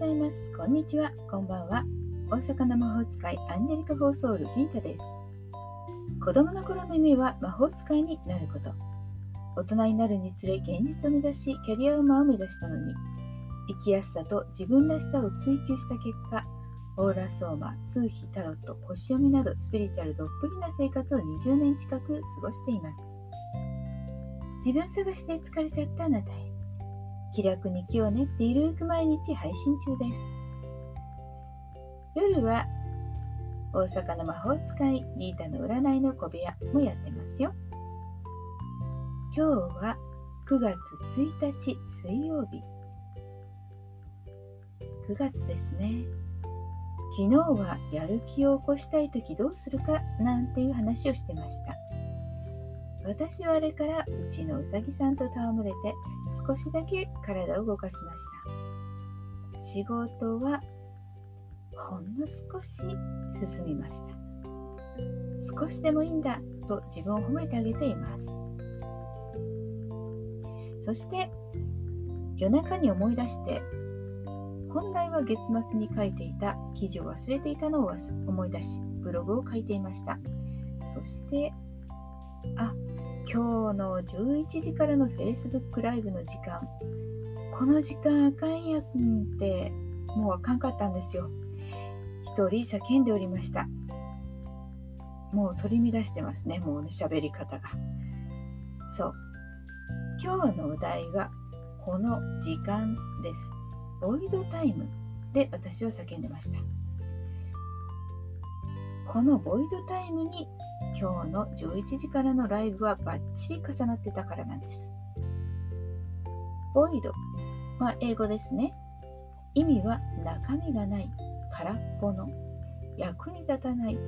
ざいます。こんにちは。こんばんは。大阪の魔法使いアンジェリカ・フォーソール・リータです。子供の頃の夢は魔法使いになること。大人になるにつれ現実を目指し、キャリアを目指したのに、生きやすさと自分らしさを追求した結果、オーラソーマ、数秘タロット、星読みなどスピリチュアルどっぷりな生活を20年近く過ごしています。自分探しで疲れちゃったあなたへ。気楽に気を練ってゆるく毎日配信中です。夜は大阪の魔法使いリータの占いの小部屋もやってますよ。今日は9月1日水曜日。9月ですね。昨日はやる気を起こしたい時どうするかなんていう話をしてました。私はあれからうちのうさぎさんと戯れて少しだけ体を動かしました。仕事はほんの少し進みました。少しでもいいんだと自分を褒めてあげています。そして夜中に思い出して本来は月末に書いていた記事を忘れていたのを思い出しブログを書いていましたそしてあ今日の11時からの Facebook ライブの時間。この時間あかんやんってもうあかんかったんですよ。一人叫んでおりました。もう取り乱してますねもうね喋り方が。そう。今日のお題はこの時間です。ボイドタイムで私は叫んでました。このボイドタイムに今日の11時からのライブはバッチリ重なってたからなんです。ボイドは英語ですね。意味は中身がない、空っぽの、役に立たない、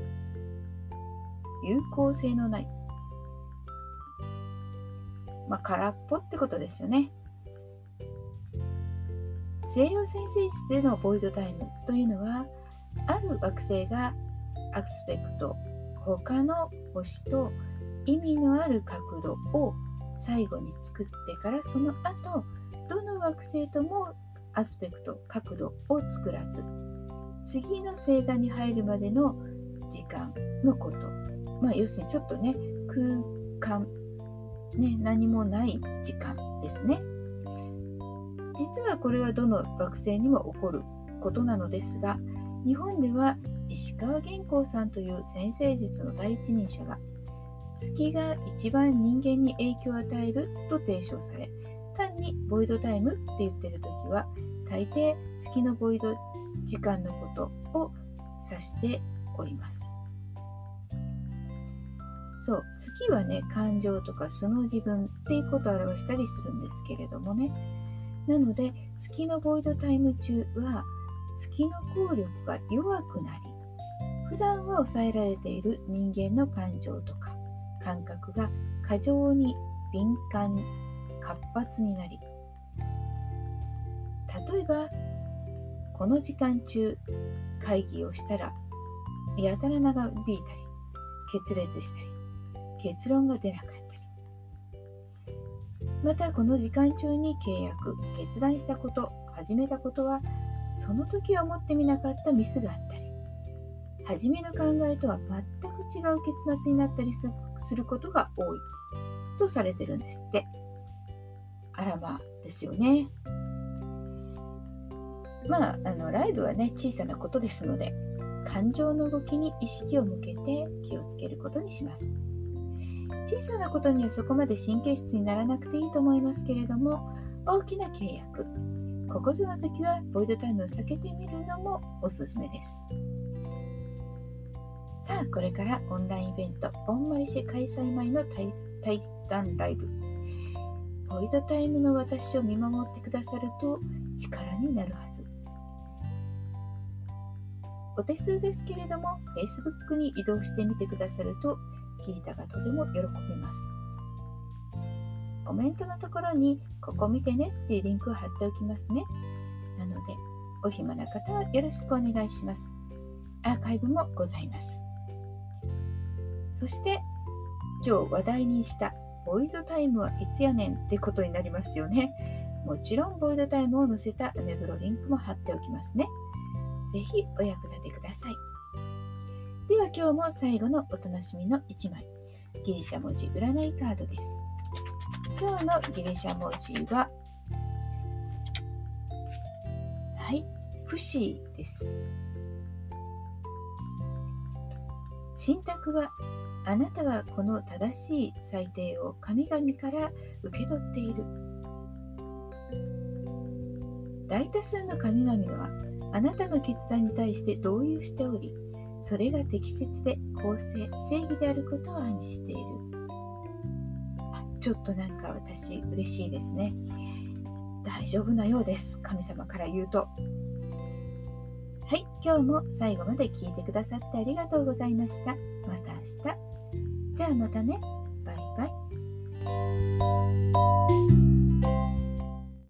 有効性のない。まあ、空っぽってことですよね。西洋先生術でのボイドタイムというのは、ある惑星がアスペクト他の星と意味のある角度を最後に作ってからその後どの惑星ともアスペクト角度を作らず次の星座に入るまでの時間のこと。まあ要するにちょっとね空間ね何もない時間ですね。実はこれはどの惑星にも起こることなのですが日本では石川玄光さんという先生術の第一人者が月が一番人間に影響を与えると提唱され単にボイドタイムって言ってる時は大抵月のボイド時間のことを指しております。そう月はね感情とか素の自分っていうことを表したりするんですけれどもね。なので月のボイドタイム中は月の効力が弱くなり普段は抑えられている人間の感情とか感覚が過剰に敏感活発になり例えばこの時間中会議をしたらやたら長引いたり決裂したり結論が出なかったりまたこの時間中に契約決断したこと始めたことはその時は思ってみなかったミスがあったり初めの考えとは全く違う結末になったりすることが多いとされてるんですって。あらまあですよね。まあ、あのライブはね、小さなことですので、感情の動きに意識を向けて気をつけることにします。小さなことにはそこまで神経質にならなくていいと思いますけれども、大きな契約、ここぞの時はボイドタイムを避けてみるのもおすすめです。さあ、これからオンラインイベント、ボンマリシ開催前の対談ライブ。ボイドタイムの私を見守ってくださると力になるはず。お手数ですけれども、Facebook に移動してみてくださると、ギータがとても喜びます。コメントのところに、ここ見てねっていうリンクを貼っておきますね。なので、お暇な方はよろしくお願いします。アーカイブもございます。そして今日話題にしたボイドタイムはいつやねんってことになりますよね。もちろんボイドタイムを載せたアメブロリンクも貼っておきますね。ぜひお役立てください。では今日も最後のお楽しみの1枚。ギリシャ文字占いカードです。今日のギリシャ文字は、はい、プシーです。信託は、あなたはこの正しい裁定を神々から受け取っている。大多数の神々はあなたの決断に対して同意をしており、それが適切で公正、正義であることを暗示している。ちょっとなんか私嬉しいですね。大丈夫なようです。神様から言うと。はい今日も最後まで聞いてくださってありがとうございました。また明日。じゃあまたね。バイバイ。